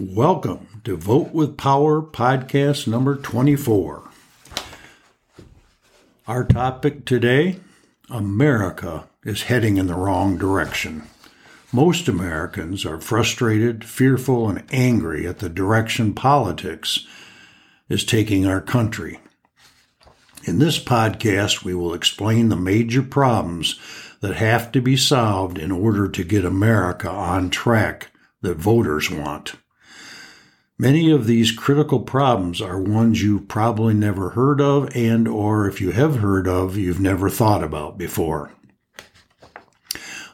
Welcome to Vote with Power podcast number 24. Our topic today America is heading in the wrong direction. Most Americans are frustrated, fearful, and angry at the direction politics is taking our country. In this podcast, we will explain the major problems that have to be solved in order to get America on track that voters want. Many of these critical problems are ones you've probably never heard of and or if you have heard of, you've never thought about before.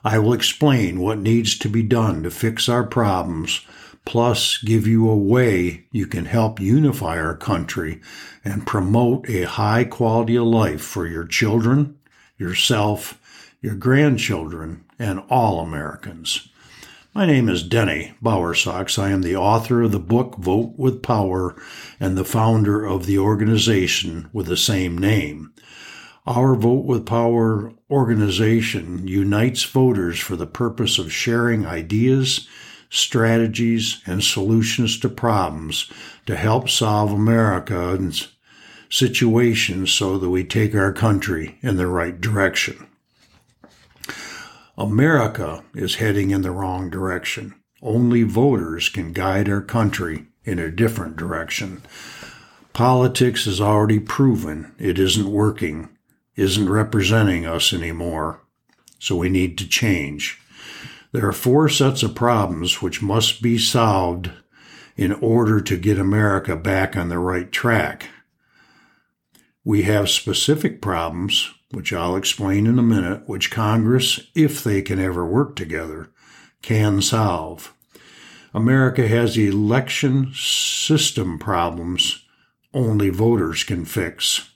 I will explain what needs to be done to fix our problems, plus give you a way you can help unify our country and promote a high quality of life for your children, yourself, your grandchildren, and all Americans. My name is Denny Bowersox. I am the author of the book Vote with Power and the founder of the organization with the same name. Our Vote with Power organization unites voters for the purpose of sharing ideas, strategies, and solutions to problems to help solve America's situations so that we take our country in the right direction. America is heading in the wrong direction. Only voters can guide our country in a different direction. Politics has already proven it isn't working, isn't representing us anymore. So we need to change. There are four sets of problems which must be solved in order to get America back on the right track. We have specific problems which I'll explain in a minute, which Congress, if they can ever work together, can solve. America has election system problems only voters can fix.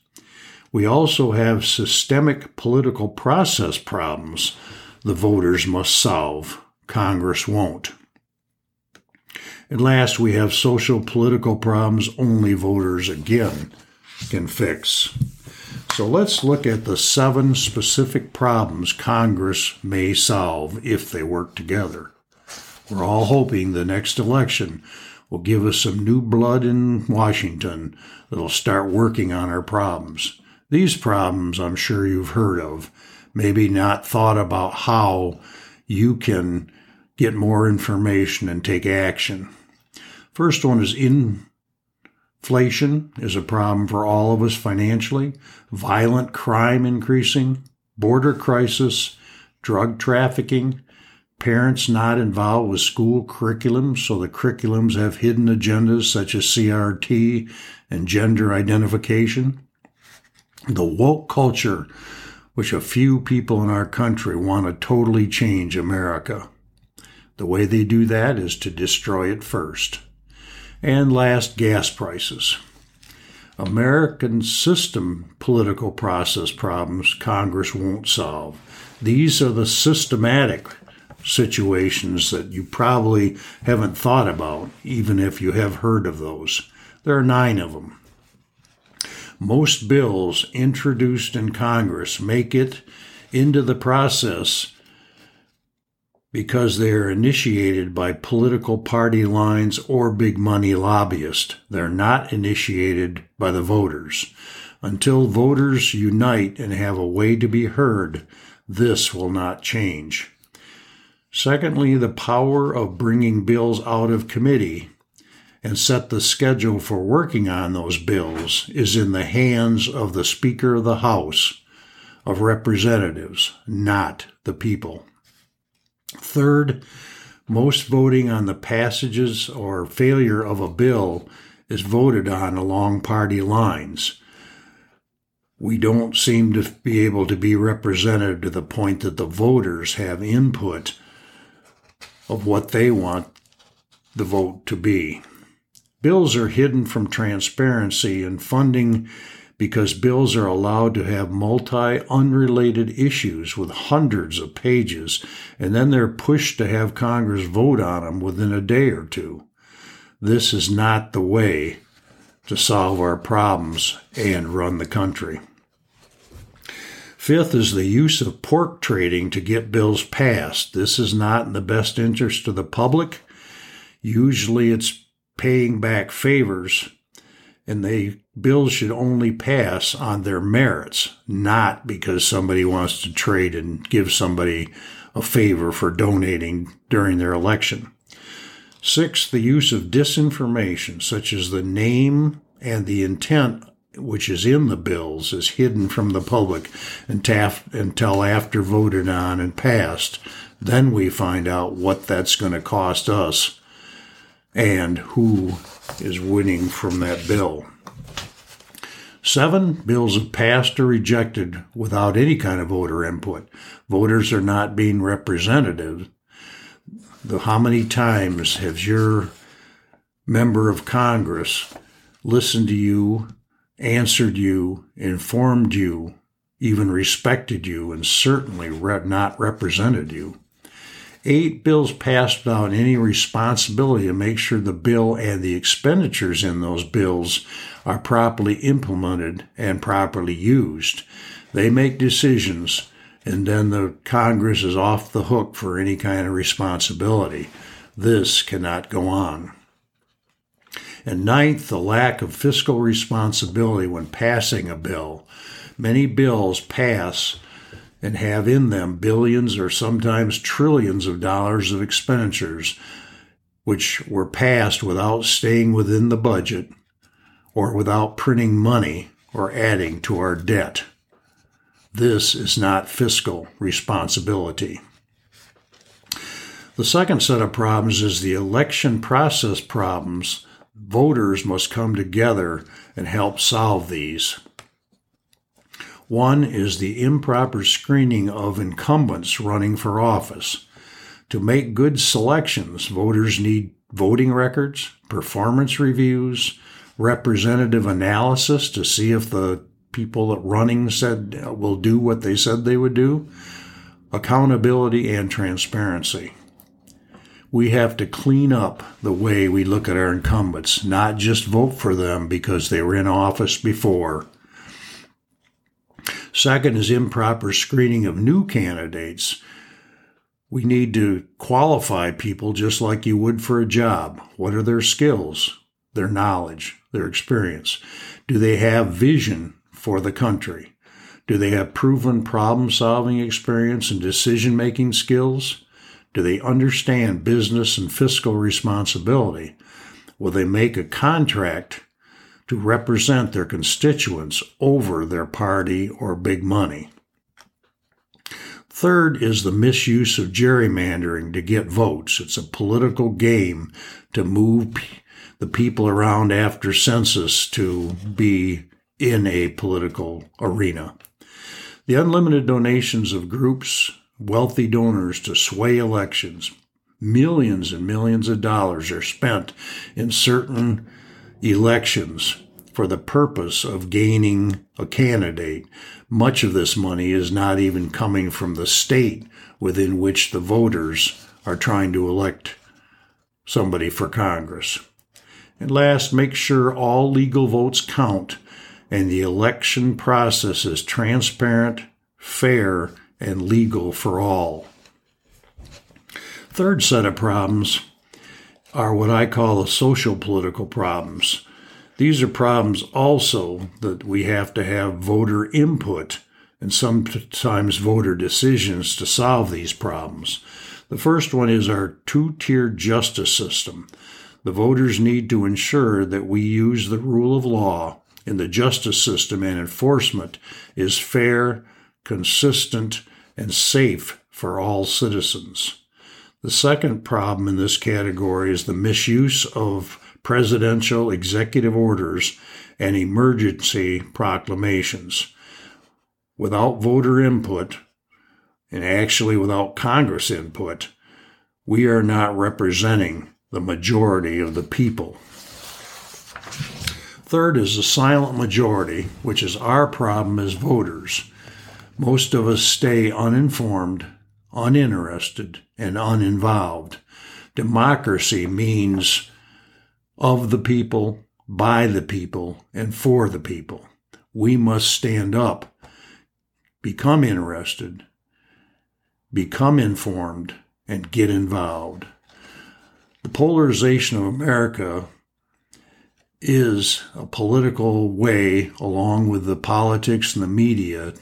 We also have systemic political process problems the voters must solve. Congress won't. And last, we have social political problems only voters again can fix. So let's look at the seven specific problems Congress may solve if they work together. We're all hoping the next election will give us some new blood in Washington that'll start working on our problems. These problems I'm sure you've heard of, maybe not thought about how you can get more information and take action. First one is in Inflation is a problem for all of us financially, violent crime increasing, border crisis, drug trafficking, parents not involved with school curriculums, so the curriculums have hidden agendas such as CRT and gender identification, the woke culture, which a few people in our country want to totally change America. The way they do that is to destroy it first. And last, gas prices. American system political process problems Congress won't solve. These are the systematic situations that you probably haven't thought about, even if you have heard of those. There are nine of them. Most bills introduced in Congress make it into the process because they are initiated by political party lines or big money lobbyists. They're not initiated by the voters. Until voters unite and have a way to be heard, this will not change. Secondly, the power of bringing bills out of committee and set the schedule for working on those bills is in the hands of the Speaker of the House of Representatives, not the people. Third, most voting on the passages or failure of a bill is voted on along party lines. We don't seem to be able to be represented to the point that the voters have input of what they want the vote to be. Bills are hidden from transparency and funding because bills are allowed to have multi unrelated issues with hundreds of pages, and then they're pushed to have Congress vote on them within a day or two. This is not the way to solve our problems and run the country. Fifth is the use of pork trading to get bills passed. This is not in the best interest of the public. Usually it's paying back favors and they bills should only pass on their merits, not because somebody wants to trade and give somebody a favor for donating during their election. Six, the use of disinformation, such as the name and the intent which is in the bills, is hidden from the public and taft until after voted on and passed. Then we find out what that's going to cost us and who is winning from that bill. Seven bills have passed or rejected without any kind of voter input. Voters are not being representative. The, how many times has your member of Congress listened to you, answered you, informed you, even respected you, and certainly re- not represented you? Eight bills passed without any responsibility to make sure the bill and the expenditures in those bills are properly implemented and properly used. They make decisions, and then the Congress is off the hook for any kind of responsibility. This cannot go on. And ninth, the lack of fiscal responsibility when passing a bill. Many bills pass and have in them billions or sometimes trillions of dollars of expenditures, which were passed without staying within the budget or without printing money or adding to our debt. This is not fiscal responsibility. The second set of problems is the election process problems. Voters must come together and help solve these. One is the improper screening of incumbents running for office. To make good selections, voters need voting records, performance reviews, representative analysis to see if the people that running said uh, will do what they said they would do, accountability and transparency. We have to clean up the way we look at our incumbents, not just vote for them because they were in office before Second is improper screening of new candidates. We need to qualify people just like you would for a job. What are their skills, their knowledge, their experience? Do they have vision for the country? Do they have proven problem solving experience and decision making skills? Do they understand business and fiscal responsibility? Will they make a contract to represent their constituents over their party or big money. Third is the misuse of gerrymandering to get votes. It's a political game to move the people around after census to be in a political arena. The unlimited donations of groups, wealthy donors to sway elections, millions and millions of dollars are spent in certain elections for the purpose of gaining a candidate. Much of this money is not even coming from the state within which the voters are trying to elect somebody for Congress. And last, make sure all legal votes count and the election process is transparent, fair, and legal for all. Third set of problems are what I call the social political problems. These are problems also that we have to have voter input and sometimes voter decisions to solve these problems. The first one is our two tier justice system. The voters need to ensure that we use the rule of law in the justice system and enforcement is fair, consistent, and safe for all citizens. The second problem in this category is the misuse of presidential executive orders and emergency proclamations. Without voter input, and actually without Congress input, we are not representing the majority of the people. Third is the silent majority, which is our problem as voters. Most of us stay uninformed uninterested, and uninvolved. Democracy means of the people, by the people, and for the people. We must stand up, become interested, become informed, and get involved. The polarization of America is a political way, along with the politics and the media,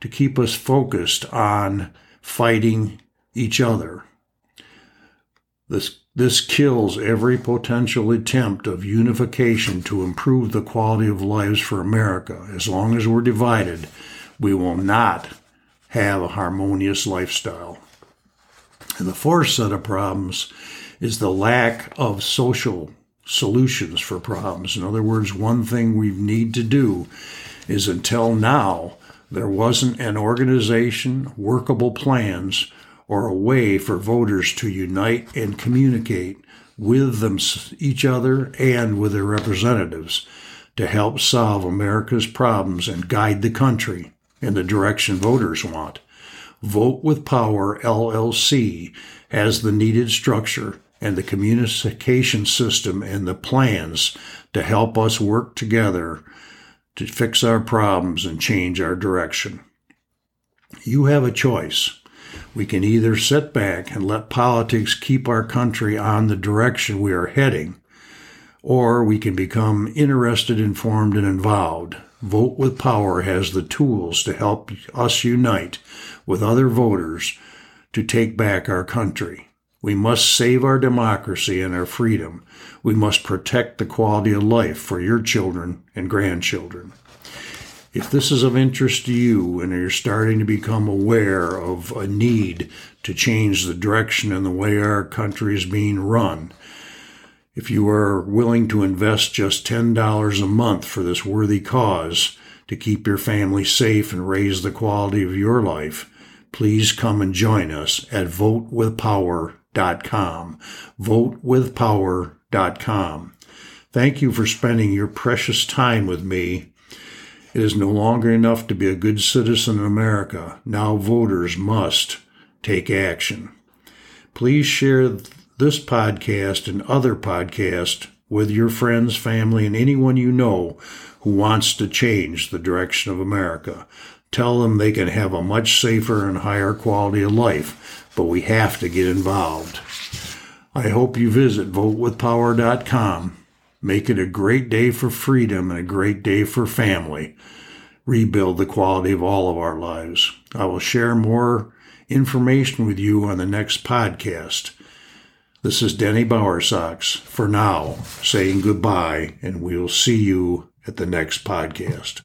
to keep us focused on fighting each other. This, this kills every potential attempt of unification to improve the quality of lives for America. As long as we're divided, we will not have a harmonious lifestyle. And the fourth set of problems is the lack of social solutions for problems. In other words, one thing we need to do is until now, there wasn't an organization, workable plans, or a way for voters to unite and communicate with them, each other and with their representatives to help solve America's problems and guide the country in the direction voters want. Vote with Power LLC has the needed structure and the communication system and the plans to help us work together to fix our problems and change our direction. You have a choice. We can either sit back and let politics keep our country on the direction we are heading, or we can become interested, informed, and involved. Vote with Power has the tools to help us unite with other voters to take back our country. We must save our democracy and our freedom. We must protect the quality of life for your children and grandchildren. If this is of interest to you and you're starting to become aware of a need to change the direction and the way our country is being run, if you are willing to invest just $10 a month for this worthy cause to keep your family safe and raise the quality of your life, please come and join us at votewithpower.com votewithpower.com. Votewithpower.com. Thank you for spending your precious time with me. It is no longer enough to be a good citizen in America. Now voters must take action. Please share this podcast and other podcasts with your friends, family, and anyone you know who wants to change the direction of America. Tell them they can have a much safer and higher quality of life but we have to get involved. I hope you visit votewithpower.com. Make it a great day for freedom and a great day for family. Rebuild the quality of all of our lives. I will share more information with you on the next podcast. This is Denny Bowersox for now saying goodbye, and we'll see you at the next podcast.